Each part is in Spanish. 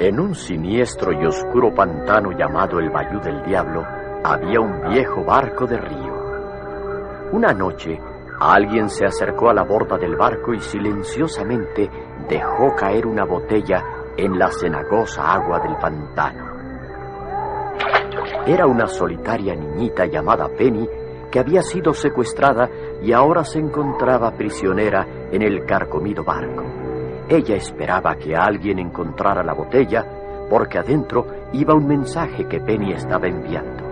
En un siniestro y oscuro pantano llamado el Bayú del Diablo había un viejo barco de río. Una noche, alguien se acercó a la borda del barco y silenciosamente dejó caer una botella en la cenagosa agua del pantano. Era una solitaria niñita llamada Penny que había sido secuestrada y ahora se encontraba prisionera en el carcomido barco. Ella esperaba que alguien encontrara la botella porque adentro iba un mensaje que Penny estaba enviando.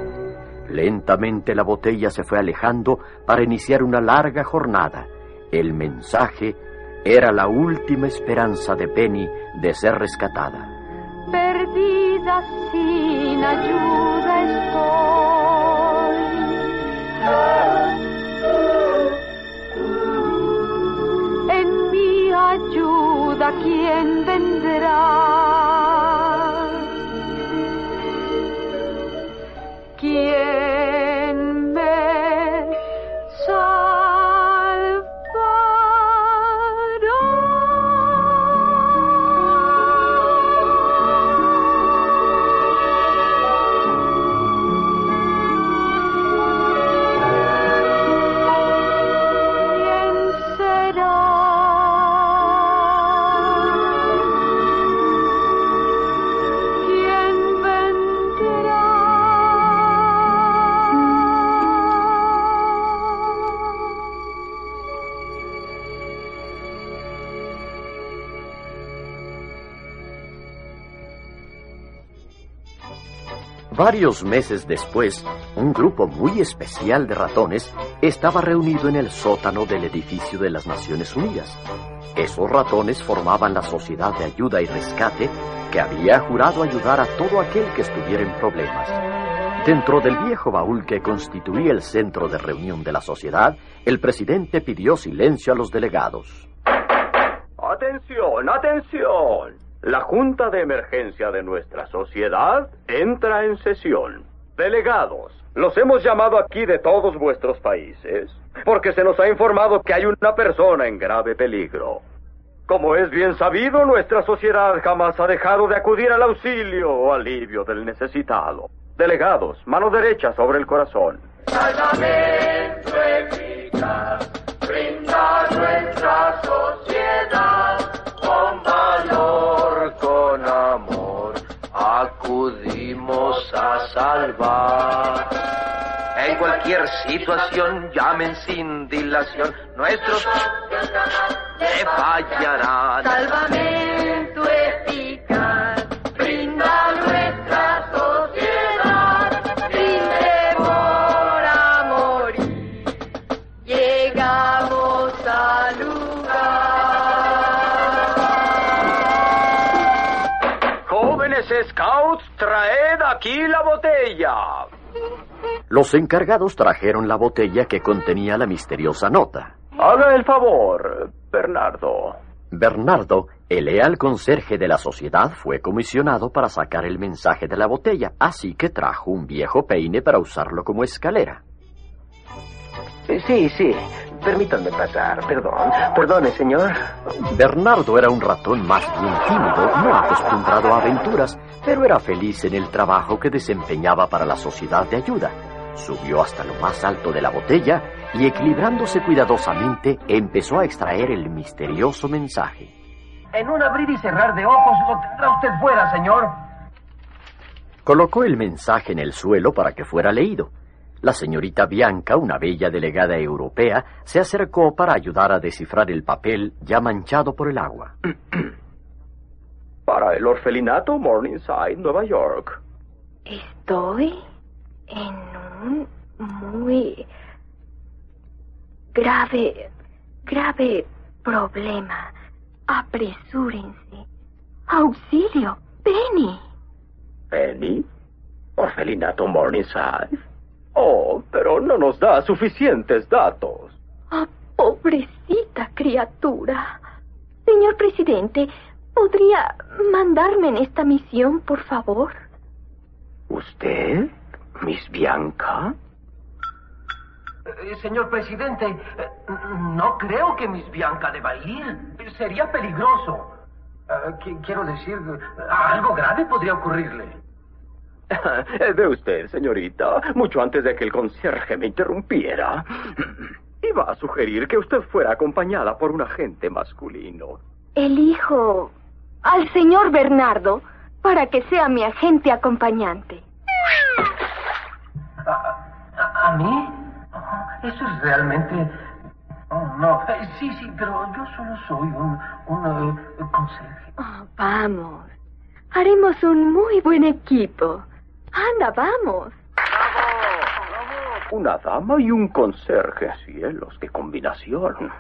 Lentamente la botella se fue alejando para iniciar una larga jornada. El mensaje era la última esperanza de Penny de ser rescatada. Perdida sin ayuda estoy. Ayuda quién vendrá. ¿Quién Varios meses después, un grupo muy especial de ratones estaba reunido en el sótano del edificio de las Naciones Unidas. Esos ratones formaban la Sociedad de Ayuda y Rescate que había jurado ayudar a todo aquel que estuviera en problemas. Dentro del viejo baúl que constituía el centro de reunión de la sociedad, el presidente pidió silencio a los delegados. Atención, atención. La Junta de Emergencia de nuestra sociedad entra en sesión. Delegados, los hemos llamado aquí de todos vuestros países porque se nos ha informado que hay una persona en grave peligro. Como es bien sabido, nuestra sociedad jamás ha dejado de acudir al auxilio o alivio del necesitado. Delegados, mano derecha sobre el corazón. Salvamento brinda nuestra sociedad con valor, acudimos a salvar. En cualquier situación llamen sin dilación, nuestros le fallarán. Salvamento scouts, traed aquí la botella. Los encargados trajeron la botella que contenía la misteriosa nota. Haga el favor, Bernardo. Bernardo, el leal conserje de la sociedad, fue comisionado para sacar el mensaje de la botella, así que trajo un viejo peine para usarlo como escalera. Sí, sí. Permítanme pasar. Perdón. Perdone, señor. Bernardo era un ratón más bien tímido, no acostumbrado a aventuras, pero era feliz en el trabajo que desempeñaba para la sociedad de ayuda. Subió hasta lo más alto de la botella y, equilibrándose cuidadosamente, empezó a extraer el misterioso mensaje. En un abrir y cerrar de ojos lo tendrá usted fuera, señor. Colocó el mensaje en el suelo para que fuera leído. La señorita Bianca, una bella delegada europea, se acercó para ayudar a descifrar el papel ya manchado por el agua. Para el orfelinato Morningside, Nueva York. Estoy en un muy grave, grave problema. Apresúrense. Auxilio, Penny. ¿Penny? ¿Orfelinato Morningside? Oh, pero no nos da suficientes datos. Oh, pobrecita criatura. Señor presidente, ¿podría mandarme en esta misión, por favor? ¿Usted, Miss Bianca? Eh, señor presidente, eh, no creo que Miss Bianca deba ir. Sería peligroso. Qui- quiero decir, algo grave podría ocurrirle. Ve usted, señorita, mucho antes de que el concierge me interrumpiera, iba a sugerir que usted fuera acompañada por un agente masculino. Elijo al señor Bernardo para que sea mi agente acompañante. ¿A, a mí? Oh, eso es realmente... Oh, no. Eh, sí, sí, pero yo solo soy un, un eh, conserje. Oh, vamos. Haremos un muy buen equipo. Anda, vamos. Una dama y un conserje, cielos, qué combinación.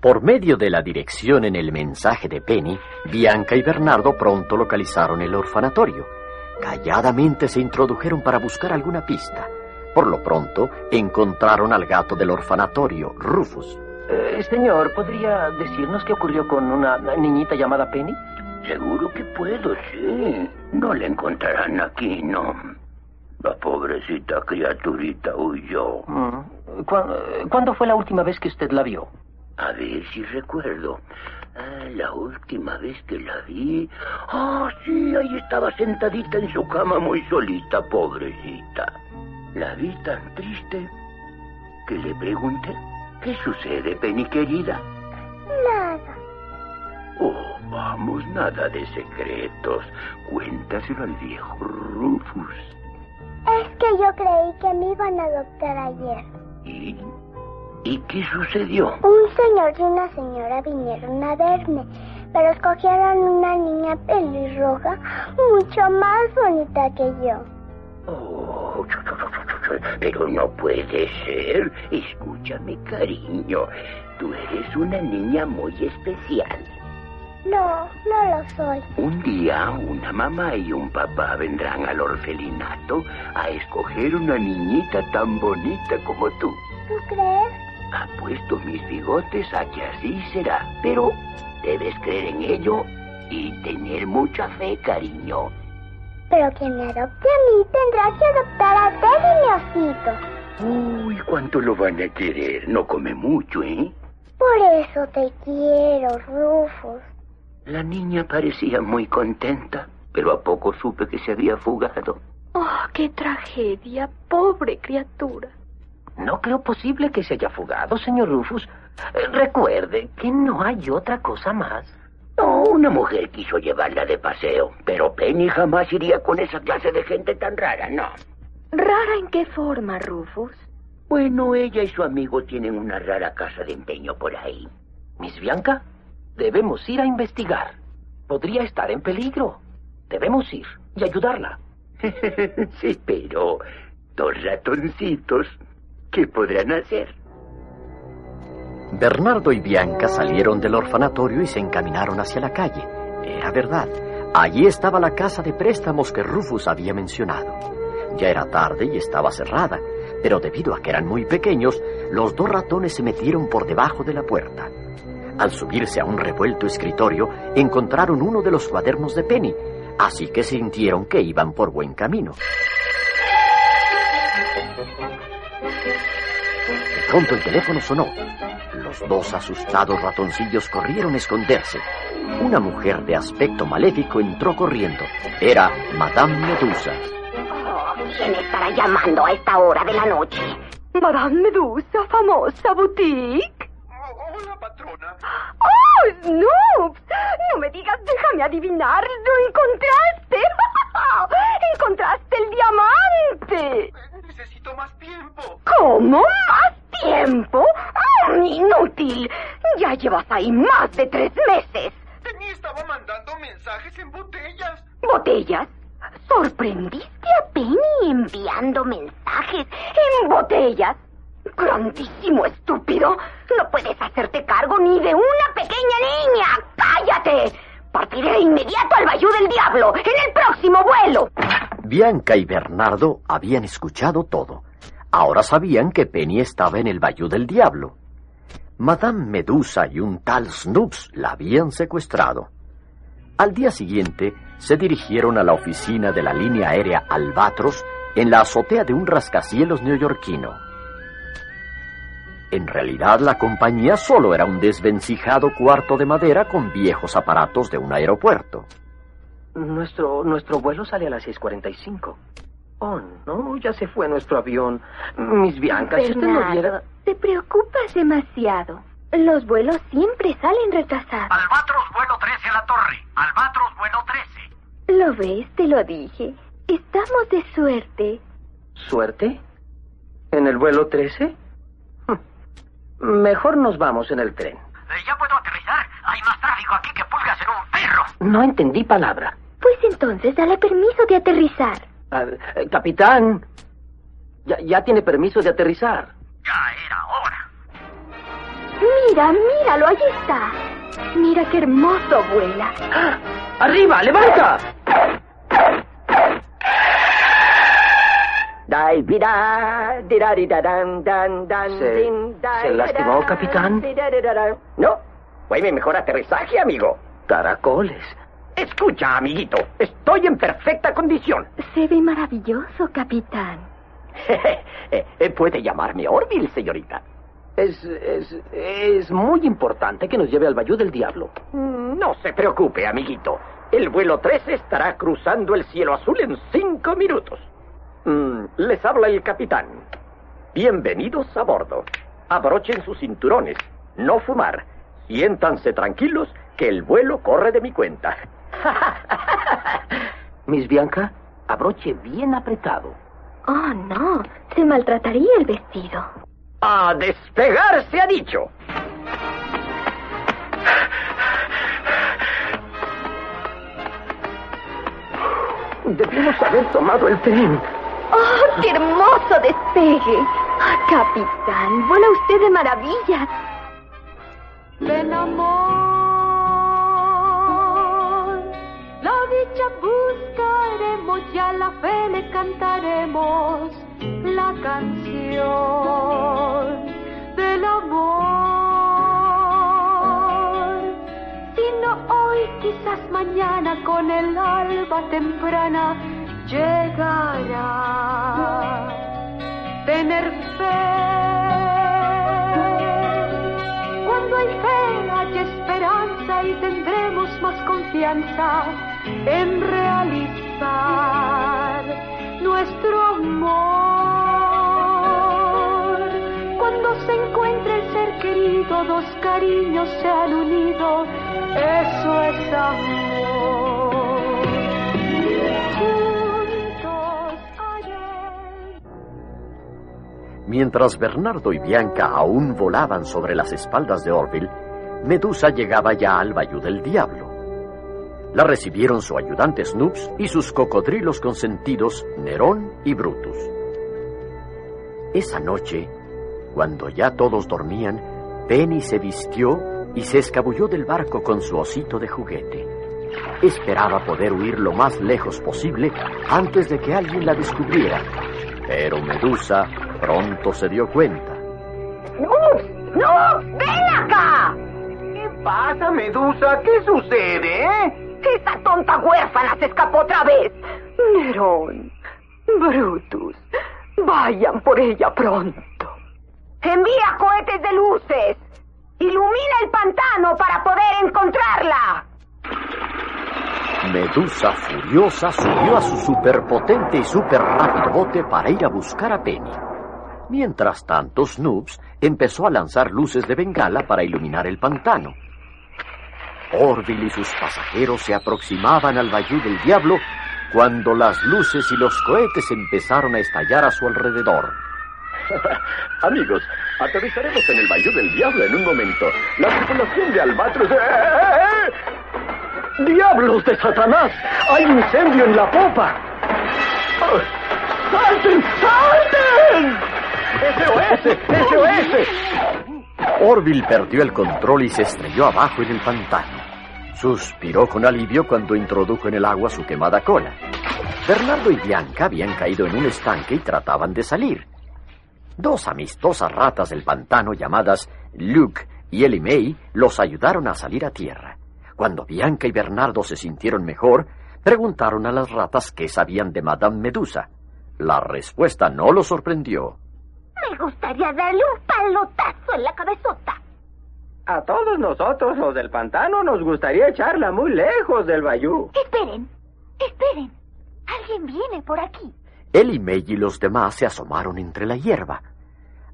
Por medio de la dirección en el mensaje de Penny, Bianca y Bernardo pronto localizaron el orfanatorio. Calladamente se introdujeron para buscar alguna pista. Por lo pronto, encontraron al gato del orfanatorio, Rufus. Eh, señor, ¿podría decirnos qué ocurrió con una niñita llamada Penny? Seguro que puedo, sí. No la encontrarán aquí, no. La pobrecita criaturita huyó. Mm. ¿Cuá- ¿Cuándo fue la última vez que usted la vio? A ver si recuerdo. Ah, la última vez que la vi. Ah, sí, ahí estaba sentadita en su cama muy solita, pobrecita. La vi tan triste que le pregunté, ¿qué sucede, Penny querida? Nada. Oh, vamos, nada de secretos. Cuéntaselo al viejo Rufus. Es que yo creí que me iban a adoptar ayer. ¿Y? ¿Y qué sucedió? Un señor y una señora vinieron a verme, pero escogieron una niña pelirroja mucho más bonita que yo. Oh, pero no puede ser. Escúchame, cariño. Tú eres una niña muy especial. No, no lo soy. Un día una mamá y un papá vendrán al orfelinato a escoger una niñita tan bonita como tú. ¿Tú crees? Apuesto mis bigotes a que así será, pero debes creer en ello y tener mucha fe, cariño. Pero quien me adopte a mí tendrá que adoptar a Teddy, mi osito. Uy, cuánto lo van a querer. No come mucho, ¿eh? Por eso te quiero, Rufus. La niña parecía muy contenta, pero a poco supe que se había fugado. Oh, qué tragedia, pobre criatura. No creo posible que se haya fugado, señor Rufus. Eh, Recuerde que no hay otra cosa más. No, una mujer quiso llevarla de paseo, pero Penny jamás iría con esa clase de gente tan rara, no. ¿Rara en qué forma, Rufus? Bueno, ella y su amigo tienen una rara casa de empeño por ahí. Miss Bianca, debemos ir a investigar. Podría estar en peligro. Debemos ir y ayudarla. sí, pero dos ratoncitos, ¿qué podrán hacer? Bernardo y Bianca salieron del orfanatorio y se encaminaron hacia la calle. Era verdad, allí estaba la casa de préstamos que Rufus había mencionado. Ya era tarde y estaba cerrada, pero debido a que eran muy pequeños, los dos ratones se metieron por debajo de la puerta. Al subirse a un revuelto escritorio, encontraron uno de los cuadernos de Penny, así que sintieron que iban por buen camino. De pronto el teléfono sonó. Los dos asustados ratoncillos corrieron a esconderse. Una mujer de aspecto maléfico entró corriendo. Era Madame Medusa. ¿Quién estará llamando a esta hora de la noche? Madame Medusa, famosa boutique. Patrona. ¡Oh, no! No me digas, déjame adivinar. ¡Lo encontraste! ¡Encontraste el diamante! Necesito más tiempo. ¿Cómo? ¿Más tiempo? ¡Ah, inútil! Ya llevas ahí más de tres meses. Penny estaba mandando mensajes en botellas. ¿Botellas? ¿Sorprendiste a Penny enviando mensajes en botellas? Grandísimo estúpido. No puedes hacerte cargo ni de una pequeña niña. ¡Cállate! Partiré de inmediato al Bayou del Diablo en el próximo vuelo. Bianca y Bernardo habían escuchado todo. Ahora sabían que Penny estaba en el Bayou del Diablo. Madame Medusa y un tal Snoops la habían secuestrado. Al día siguiente, se dirigieron a la oficina de la línea aérea Albatros en la azotea de un rascacielos neoyorquino. En realidad, la compañía solo era un desvencijado cuarto de madera con viejos aparatos de un aeropuerto. Nuestro, nuestro vuelo sale a las 6.45. Oh, no, ya se fue nuestro avión. Miss Bianca, si usted no viera... te preocupas demasiado. Los vuelos siempre salen retrasados. Albatros vuelo 13 a la torre. Albatros vuelo 13. ¿Lo ves? Te lo dije. Estamos de suerte. ¿Suerte? ¿En el vuelo 13? Mejor nos vamos en el tren. Eh, ¿Ya puedo aterrizar? Hay más tráfico aquí que pulgas en un perro. No entendí palabra. Pues entonces dale permiso de aterrizar. Eh, capitán, ya, ya tiene permiso de aterrizar. Ya era hora. Mira, míralo, ahí está. Mira qué hermoso vuela. ¡Ah! ¡Arriba, levanta! ¿Se, se lastimó, capitán? No, fue mi mejor aterrizaje, amigo. Caracoles. Escucha, amiguito, estoy en perfecta condición. Se ve maravilloso, capitán. Eh, Puede llamarme Orville, señorita. Es, es, es muy importante que nos lleve al Bayou del Diablo. Mm, No se preocupe, amiguito. El vuelo 13 estará cruzando el cielo azul en cinco minutos. Mm, les habla el capitán. Bienvenidos a bordo. Abrochen sus cinturones. No fumar. Siéntanse tranquilos que el vuelo corre de mi cuenta. Miss Bianca, abroche bien apretado. Oh, no. Se maltrataría el vestido. A despegar se ha dicho. Debimos haber tomado el tren. ¡Oh, qué hermoso despegue! Ah, capitán, vuela usted de maravilla. Ven amor, la dicha buscaremos y a la fe le cantaremos la canción del amor. Si no hoy, quizás mañana con el alba temprana llegará. Tener fe. Cuando hay fe hay esperanza y tendremos más confianza en realizar nuestro amor. Cuando se encuentre el ser querido, dos cariños se han unido, eso es amor. Mientras Bernardo y Bianca aún volaban sobre las espaldas de Orville, Medusa llegaba ya al Bayou del Diablo. La recibieron su ayudante Snoops y sus cocodrilos consentidos Nerón y Brutus. Esa noche, cuando ya todos dormían, Penny se vistió y se escabulló del barco con su osito de juguete. Esperaba poder huir lo más lejos posible antes de que alguien la descubriera, pero Medusa pronto se dio cuenta. ¡No! ¡No! ¡Ven acá! ¿Qué pasa, Medusa? ¿Qué sucede, eh? Esa tonta huérfana se escapó otra vez. Nerón, Brutus, vayan por ella pronto. Envía cohetes de luces. Ilumina el pantano para poder encontrarla. Medusa, furiosa, subió a su superpotente y super rápido bote para ir a buscar a Penny. Mientras tanto, Snoops empezó a lanzar luces de bengala para iluminar el pantano. Orville y sus pasajeros se aproximaban al Bayou del Diablo cuando las luces y los cohetes empezaron a estallar a su alrededor. Amigos, aterrizaremos en el Bayou del Diablo en un momento. La tripulación de Albatros... ¡Eh, eh, eh! ¡Diablos de Satanás! ¡Hay incendio en la popa! ¡Salten! ¡Salten! ¡SOS! ¡SOS! Orville perdió el control y se estrelló abajo en el pantano. Suspiró con alivio cuando introdujo en el agua su quemada cola. Bernardo y Bianca habían caído en un estanque y trataban de salir. Dos amistosas ratas del pantano llamadas Luke y Ellie May los ayudaron a salir a tierra. Cuando Bianca y Bernardo se sintieron mejor, preguntaron a las ratas qué sabían de Madame Medusa. La respuesta no los sorprendió. Me gustaría darle un palotazo en la cabezota. A todos nosotros, los del pantano, nos gustaría echarla muy lejos del bayú. Esperen, esperen. Alguien viene por aquí. Él y May y los demás se asomaron entre la hierba.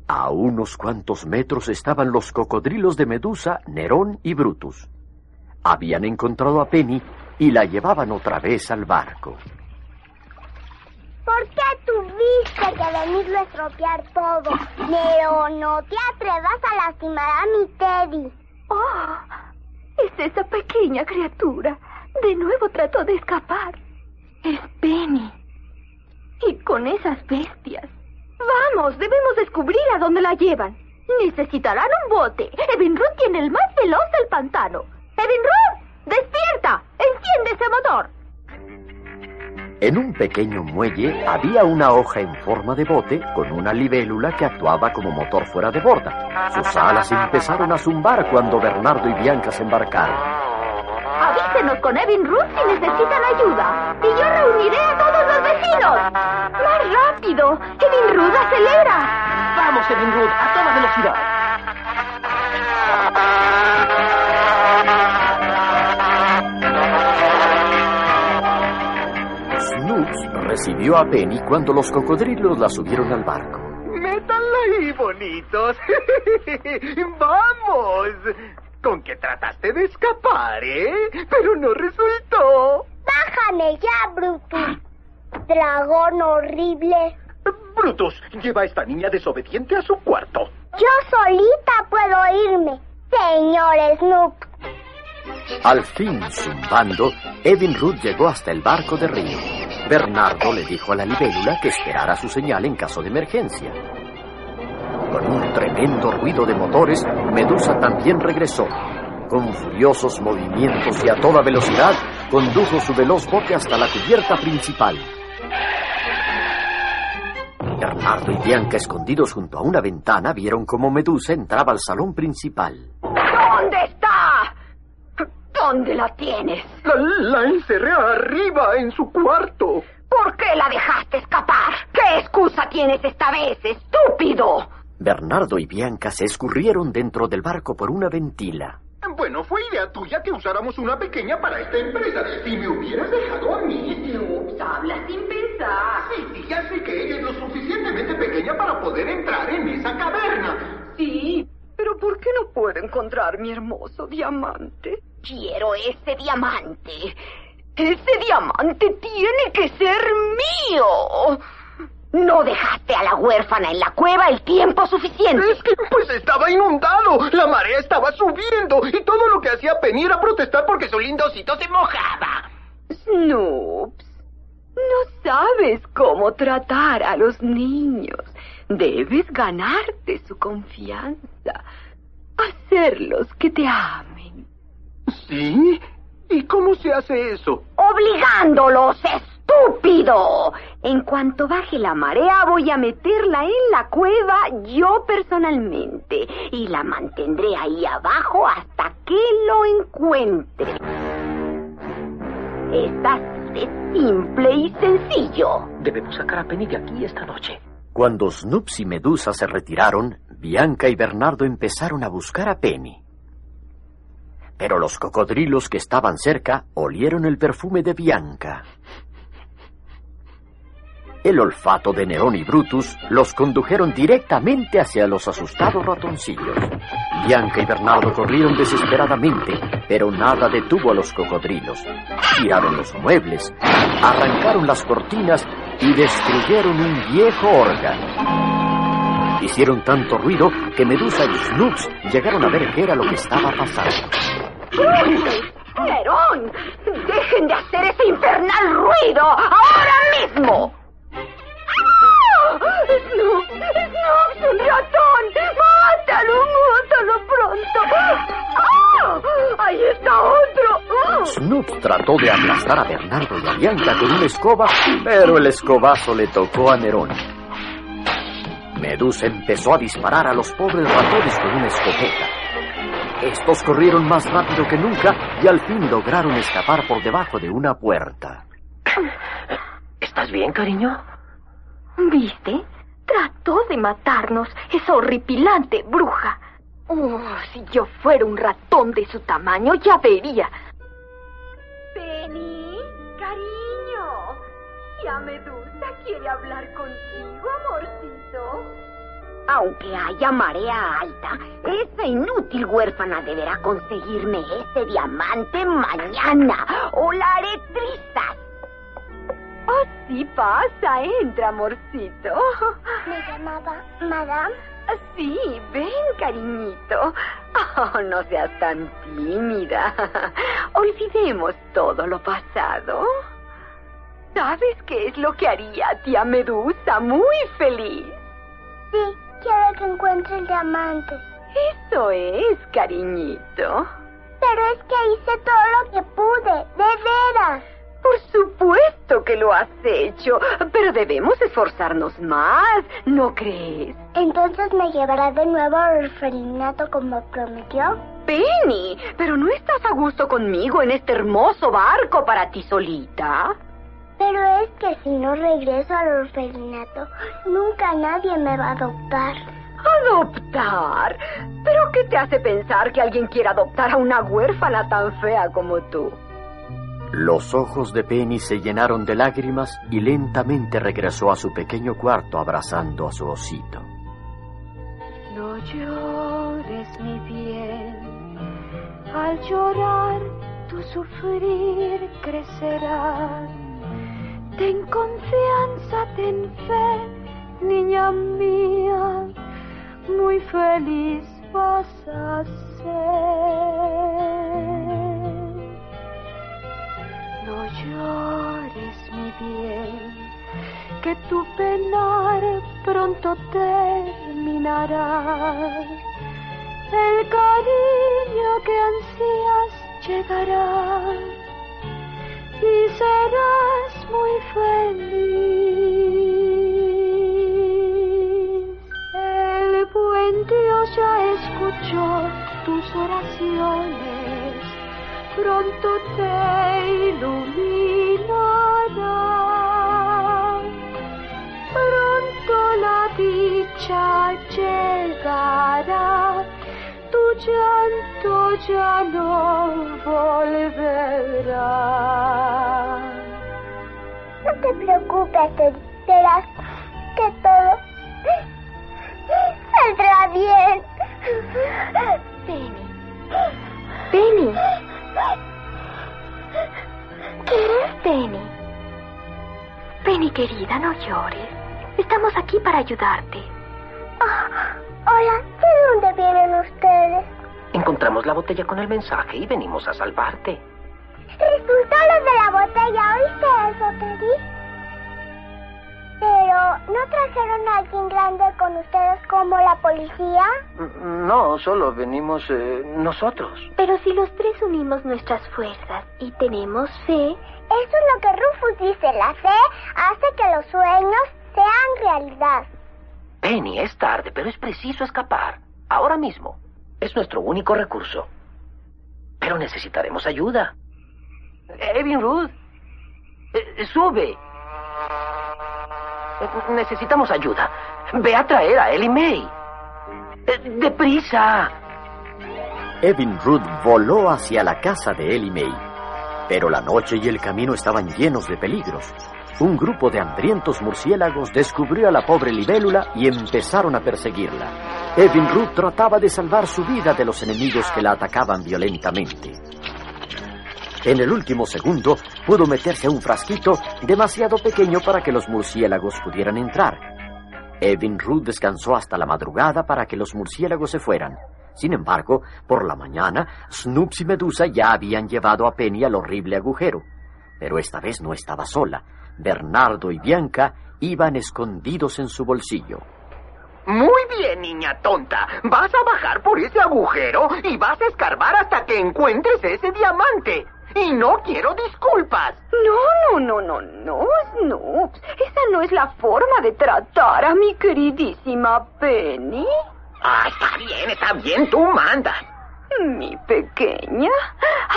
A unos cuantos metros estaban los cocodrilos de Medusa, Nerón y Brutus. Habían encontrado a Penny y la llevaban otra vez al barco. ¿Por qué tuviste que venirlo a estropear todo? Nero, no te atrevas a lastimar a mi Teddy. Oh, es esa pequeña criatura. De nuevo trató de escapar. Es Penny. Y con esas bestias. Vamos, debemos descubrir a dónde la llevan. Necesitarán un bote. Evinruth tiene el más veloz del pantano. Evinruth, despierta. Enciende ese motor. En un pequeño muelle había una hoja en forma de bote con una libélula que actuaba como motor fuera de borda. Sus alas empezaron a zumbar cuando Bernardo y Bianca se embarcaron. Avísenos con Evin Ruth si necesitan ayuda. Y yo reuniré a todos los vecinos. ¡Más rápido! Evin Ruth, acelera. Vamos, Evin Ruth, a toda velocidad. Recibió a Penny cuando los cocodrilos la subieron al barco. Métanla ahí, bonitos. ¡Vamos! ¿Con qué trataste de escapar, eh? Pero no resultó. Bájame ya, Brutus. Dragón horrible. Brutus, lleva a esta niña desobediente a su cuarto. Yo solita puedo irme, señor Snoop. Al fin, zumbando, Evin Ruth llegó hasta el barco de Río. Bernardo le dijo a la libélula que esperara su señal en caso de emergencia. Con un tremendo ruido de motores, Medusa también regresó. Con furiosos movimientos y a toda velocidad, condujo su veloz bote hasta la cubierta principal. Bernardo y Bianca, escondidos junto a una ventana, vieron cómo Medusa entraba al salón principal. ¿Dónde la tienes? La, la encerré arriba, en su cuarto. ¿Por qué la dejaste escapar? ¿Qué excusa tienes esta vez, estúpido? Bernardo y Bianca se escurrieron dentro del barco por una ventila. Bueno, fue idea tuya que usáramos una pequeña para esta empresa. Si me hubieras dejado a mí... Ups, habla sin pensar. Sí, sí, ya sé que ella es lo suficientemente pequeña para poder entrar en esa caverna. Sí, pero ¿por qué no puedo encontrar mi hermoso diamante? Quiero ese diamante. Ese diamante tiene que ser mío. No dejaste a la huérfana en la cueva el tiempo suficiente. Es que pues estaba inundado, la marea estaba subiendo y todo lo que hacía Penny era protestar porque su lindocito se mojaba. Snoops, no sabes cómo tratar a los niños. Debes ganarte su confianza. Hacerlos que te amen. ¿Sí? ¿Y cómo se hace eso? Obligándolos, estúpido. En cuanto baje la marea, voy a meterla en la cueva yo personalmente. Y la mantendré ahí abajo hasta que lo encuentre. Es así de simple y sencillo. Debemos sacar a Penny de aquí esta noche. Cuando Snoops y Medusa se retiraron, Bianca y Bernardo empezaron a buscar a Penny. Pero los cocodrilos que estaban cerca olieron el perfume de Bianca. El olfato de Nerón y Brutus los condujeron directamente hacia los asustados ratoncillos. Bianca y Bernardo corrieron desesperadamente, pero nada detuvo a los cocodrilos. Tiraron los muebles, arrancaron las cortinas y destruyeron un viejo órgano. Hicieron tanto ruido que Medusa y Snoops llegaron a ver qué era lo que estaba pasando. ¡Nerón! ¡Dejen de hacer ese infernal ruido! ¡Ahora mismo! ¡Snoop! ¡Snoop! ¡Un ratón! ¡Mátalo! ¡Mátalo pronto! ¡Ah! ¡Ahí está otro! Snoops trató de aplastar a Bernardo y a Bianca con una escoba, pero el escobazo le tocó a Nerón. Medusa empezó a disparar a los pobres ratones con una escopeta. Estos corrieron más rápido que nunca y al fin lograron escapar por debajo de una puerta. ¿Estás bien, cariño? ¿Viste? Trató de matarnos, esa horripilante bruja. Oh, si yo fuera un ratón de su tamaño, ya vería. Penny, cariño. Ya Medusa quiere hablar contigo, amorcito. Aunque haya marea alta, esa inútil huérfana deberá conseguirme ese diamante mañana o la haré trizas. Así pasa, entra, amorcito. ¿Me llamaba Madame? Sí, ven, cariñito. Oh, no seas tan tímida. Olvidemos todo lo pasado. ¿Sabes qué es lo que haría tía Medusa muy feliz? Sí, quiero que encuentre el diamante. Eso es, cariñito. Pero es que hice todo lo que pude, de veras. Por supuesto que lo has hecho, pero debemos esforzarnos más, ¿no crees? Entonces me llevará de nuevo al orfanato como prometió. Penny, pero no estás a gusto conmigo en este hermoso barco para ti solita. Pero es que si no regreso al orfanato, nunca nadie me va a adoptar. ¿Adoptar? ¿Pero qué te hace pensar que alguien quiera adoptar a una huérfana tan fea como tú? Los ojos de Penny se llenaron de lágrimas y lentamente regresó a su pequeño cuarto abrazando a su osito. No llores, mi bien. Al llorar, tu sufrir crecerá. Ten confianza, ten fe, niña mía. Muy feliz vas a ser. No llores, mi bien, que tu penar pronto terminará. El cariño que ansías llegará y serás muy feliz. El buen Dios ya escuchó tus oraciones pronto te iluminará. Pronto la dicha llegará, tu llanto ya no volverá. No te preocupes, verás que todo saldrá bien. Penny. Penny. ¿Qué es Penny? Penny, querida, no llores. Estamos aquí para ayudarte. Ah, hola, ¿de dónde vienen ustedes? Encontramos la botella con el mensaje y venimos a salvarte. Resultó lo de la botella, ¿oíste eso, Teddy? Pero, ¿no trajeron a alguien grande con ustedes como la policía? No, solo venimos eh, nosotros. Pero si los tres unimos nuestras fuerzas y tenemos fe, Eso es lo que Rufus dice. La fe hace que los sueños sean realidad. Penny, es tarde, pero es preciso escapar. Ahora mismo. Es nuestro único recurso. Pero necesitaremos ayuda. Evin Ruth, eh, sube. Necesitamos ayuda. Ve a traer a Ellie May. Eh, ¡Deprisa! Evin Root voló hacia la casa de Ellie May. Pero la noche y el camino estaban llenos de peligros. Un grupo de hambrientos murciélagos descubrió a la pobre libélula y empezaron a perseguirla. Evin Root trataba de salvar su vida de los enemigos que la atacaban violentamente. En el último segundo pudo meterse un frasquito demasiado pequeño para que los murciélagos pudieran entrar. Evin Root descansó hasta la madrugada para que los murciélagos se fueran. Sin embargo, por la mañana, Snoops y Medusa ya habían llevado a Penny al horrible agujero. Pero esta vez no estaba sola. Bernardo y Bianca iban escondidos en su bolsillo. Muy bien, niña tonta. Vas a bajar por ese agujero y vas a escarbar hasta que encuentres ese diamante. Y no quiero disculpas. No, no, no, no, no, Snoops. Esa no es la forma de tratar a mi queridísima Penny. Ah, está bien, está bien, tú mandas. Mi pequeña,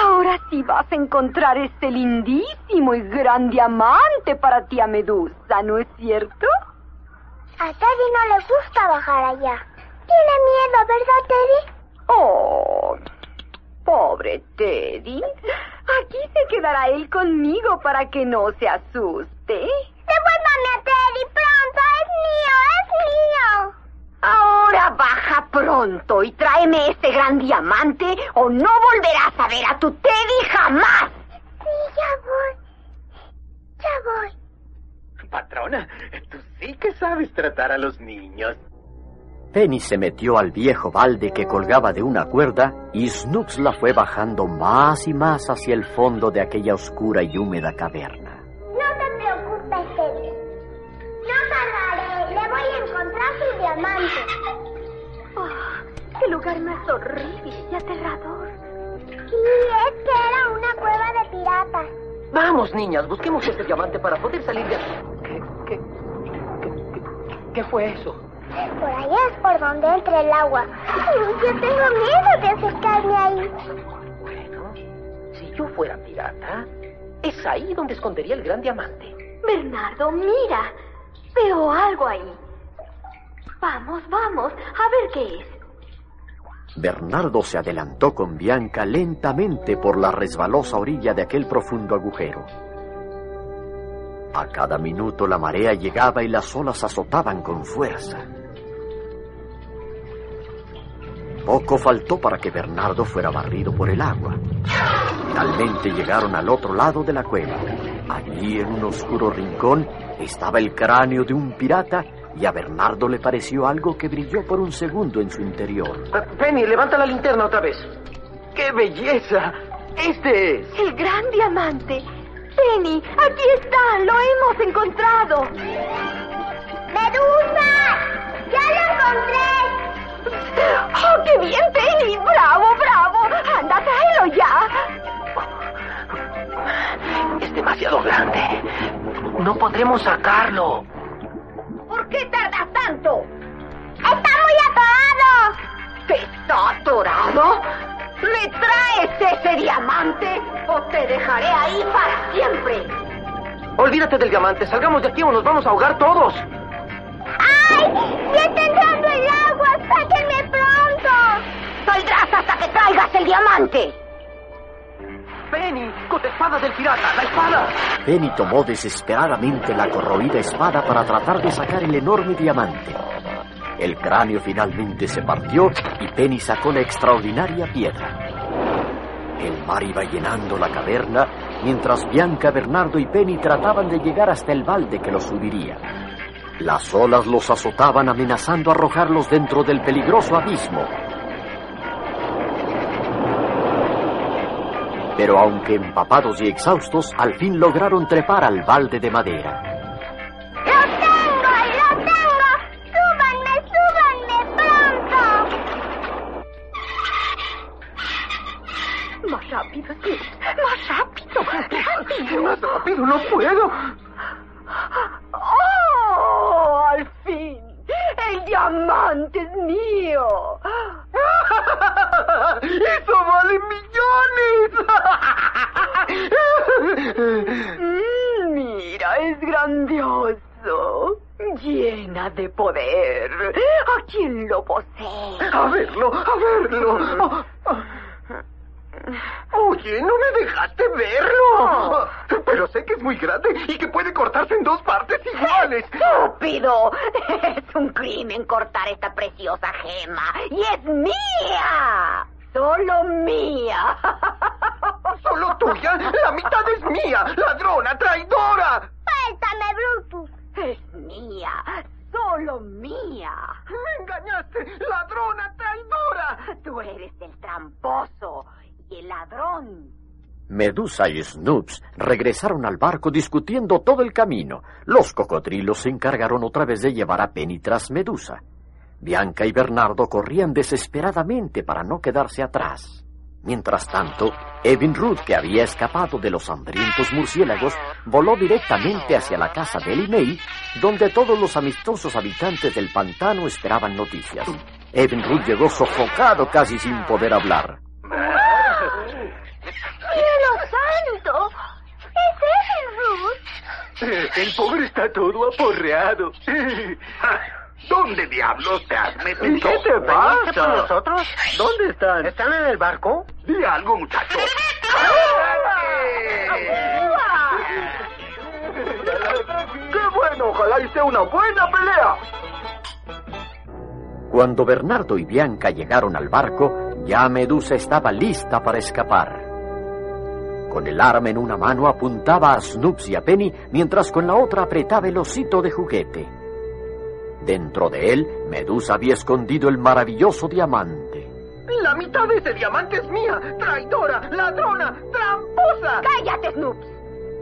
ahora sí vas a encontrar este lindísimo y gran diamante para tía Medusa, ¿no es cierto? A Teddy no le gusta bajar allá. Tiene miedo, ¿verdad, Teddy? Oh, pobre Teddy. Aquí se quedará él conmigo para que no se asuste. Devuélvame a Teddy pronto. Es mío, es mío. Ahora baja pronto y tráeme ese gran diamante o no volverás a ver a tu Teddy jamás. Sí, ya voy. Ya voy. Patrona, tú sí que sabes tratar a los niños. Penny se metió al viejo balde que colgaba de una cuerda y Snoops la fue bajando más y más hacia el fondo de aquella oscura y húmeda caverna. No te preocupes, Teddy. No tardaré. Le voy a encontrar su diamante. Oh, qué lugar más horrible y aterrador. Sí, es que era una cueva de piratas. Vamos, niñas, busquemos ese diamante para poder salir de aquí. ¿Qué, qué, qué, qué, qué fue eso? Por allá es por donde entra el agua. Yo tengo miedo de acercarme ahí. Bueno, si yo fuera pirata, es ahí donde escondería el gran diamante. Bernardo, mira. Veo algo ahí. Vamos, vamos, a ver qué es. Bernardo se adelantó con Bianca lentamente por la resbalosa orilla de aquel profundo agujero. A cada minuto la marea llegaba y las olas azotaban con fuerza. Poco faltó para que Bernardo fuera barrido por el agua. Finalmente llegaron al otro lado de la cueva. Allí, en un oscuro rincón, estaba el cráneo de un pirata y a Bernardo le pareció algo que brilló por un segundo en su interior. Ah, Penny, levanta la linterna otra vez. ¡Qué belleza! Este es. El gran diamante. Penny, aquí está, lo hemos encontrado. ¡Medusa! ¡Ya lo encontré! ¡Oh, qué bien, Penny! ¡Bravo, bravo! ¡Anda, tráelo ya! Es demasiado grande. No podremos sacarlo. ¿Por qué tardas tanto? ¡Está muy atorado! ¿Está atorado? ¿Me traes ese diamante o te dejaré ahí para siempre? Olvídate del diamante. Salgamos de aquí o nos vamos a ahogar todos. ¡Ay! ¡Ya está entrando el agua! ¡Sáquenme pronto! Saldrás hasta que traigas el diamante. Penny, con la espada del pirata, la espada. Penny tomó desesperadamente la corroída espada para tratar de sacar el enorme diamante. El cráneo finalmente se partió y Penny sacó la extraordinaria piedra. El mar iba llenando la caverna mientras Bianca, Bernardo y Penny trataban de llegar hasta el balde que los subiría. Las olas los azotaban amenazando arrojarlos dentro del peligroso abismo. Pero aunque empapados y exhaustos, al fin lograron trepar al balde de madera. Rápido, no puedo. ¡Oh! ¡Al fin! ¡El diamante es mío! ¡Eso vale millones! Mm, mira, es grandioso. Llena de poder. ¿A quién lo posee? A verlo, a verlo. Oye, no me dejaste verlo. Pero sé que es muy grande y que puede cortarse en dos partes iguales. ¡Estúpido! Es un crimen cortar esta preciosa gema. ¡Y es mía! ¡Solo mía! ¿Solo tuya? La mitad es mía. ¡Ladrona, traidora! ¡Suéltame, Brutus! ¡Es mía! ¡Solo mía! ¡Me engañaste! ¡Ladrona, traidora! Tú eres el tramposo ladrón. Medusa y Snoops regresaron al barco discutiendo todo el camino. Los cocodrilos se encargaron otra vez de llevar a Penny tras Medusa. Bianca y Bernardo corrían desesperadamente para no quedarse atrás. Mientras tanto, Evin Ruth, que había escapado de los hambrientos murciélagos, voló directamente hacia la casa de Ellie May, donde todos los amistosos habitantes del pantano esperaban noticias. Evin Ruth llegó sofocado casi sin poder hablar. ¡Cielo santo! ¡Es Evan Ruth! El pobre está todo aporreado. ¿Dónde diablos te has metido? ¿Qué te pasa? por nosotros? ¿Dónde están? ¿Están en el barco? Di algo, muchacho. ¡Qué bueno! Ojalá sea una buena pelea. Cuando Bernardo y Bianca llegaron al barco, ya Medusa estaba lista para escapar. Con el arma en una mano apuntaba a Snoops y a Penny, mientras con la otra apretaba el osito de juguete. Dentro de él, Medusa había escondido el maravilloso diamante. La mitad de ese diamante es mía. Traidora, ladrona, tramposa. Cállate, Snoops.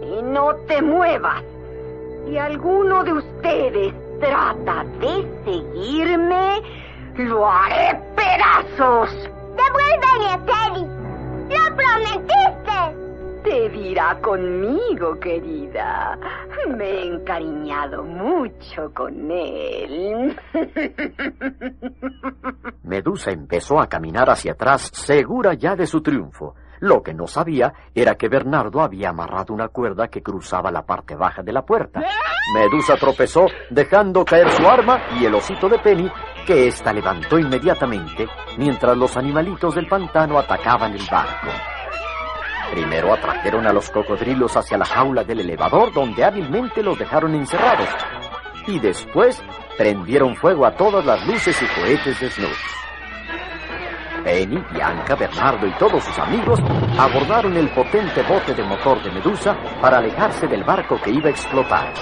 Y no te muevas. Si alguno de ustedes trata de seguirme, lo haré pedazos. Devuélveme, Teddy. ¡Lo prometiste! Te dirá conmigo, querida. Me he encariñado mucho con él. Medusa empezó a caminar hacia atrás, segura ya de su triunfo. Lo que no sabía era que Bernardo había amarrado una cuerda que cruzaba la parte baja de la puerta. Medusa tropezó, dejando caer su arma y el osito de Penny, que ésta levantó inmediatamente, mientras los animalitos del pantano atacaban el barco. Primero atrajeron a los cocodrilos hacia la jaula del elevador, donde hábilmente los dejaron encerrados. Y después prendieron fuego a todas las luces y cohetes de Snoops. Penny, Bianca, Bernardo y todos sus amigos abordaron el potente bote de motor de Medusa para alejarse del barco que iba a explotar.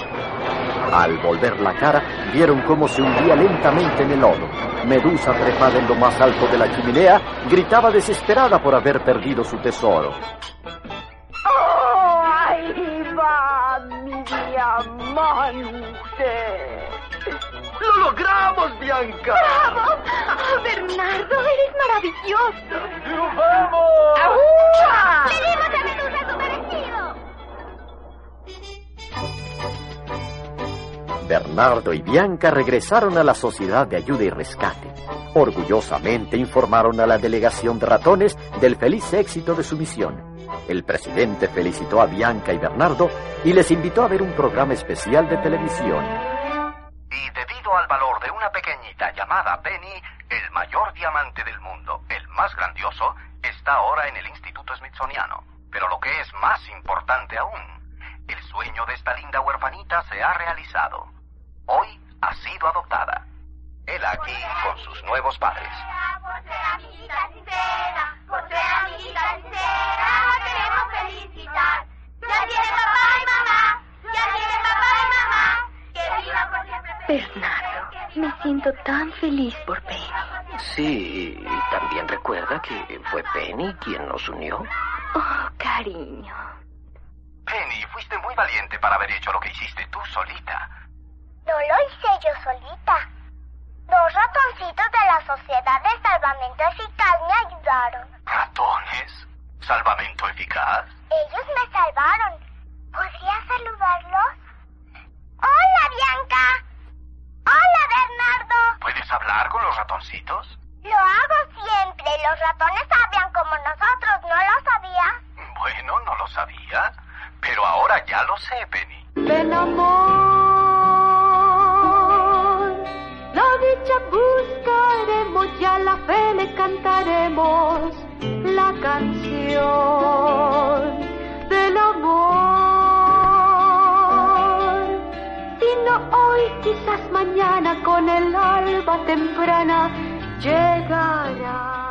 Al volver la cara, vieron cómo se hundía lentamente en el lodo. Medusa, trepada en lo más alto de la chimenea, gritaba desesperada por haber perdido su tesoro. ¡Oh, ahí va mi diamante! ¡Lo logramos, Bianca! ¡Bravo! Oh, Bernardo, eres maravilloso. ¡Triunfamos! ¡Ahúa! ¡Pedimos a Bernardo y Bianca regresaron a la Sociedad de Ayuda y Rescate. Orgullosamente informaron a la delegación de ratones del feliz éxito de su misión. El presidente felicitó a Bianca y Bernardo y les invitó a ver un programa especial de televisión. Y debido al valor de una pequeñita llamada Penny, el mayor diamante del mundo, el más grandioso, está ahora en el Instituto Smithsoniano. Pero lo que es más importante aún, el sueño de esta linda huerfanita se ha realizado. Hoy ha sido adoptada. Él aquí con sus nuevos padres. La queremos felicitar. Ya tiene papá y mamá, ya tiene papá y mamá, que viva por siempre. Bernardo, me siento tan feliz por Penny. Sí, y también recuerda que fue Penny quien nos unió. Oh, cariño. Penny, fuiste muy valiente para haber hecho lo que hiciste tú solita. Hice yo solita. Dos ratoncitos de la Sociedad de Salvamento Eficaz me ayudaron. ¿Ratones? ¿Salvamento eficaz? Ellos me salvaron. ¿Podría saludarlos? ¡Hola, Bianca! ¡Hola, Bernardo! ¿Puedes hablar con los ratoncitos? Lo hago siempre. Los ratones hablan como nosotros, ¿no lo sabía? Bueno, no lo sabía. Pero ahora ya lo sé, Penny. Ven amor, la dicha buscaremos, ya la fe le cantaremos la canción del amor. Si no hoy, quizás mañana con el alba temprana llegará.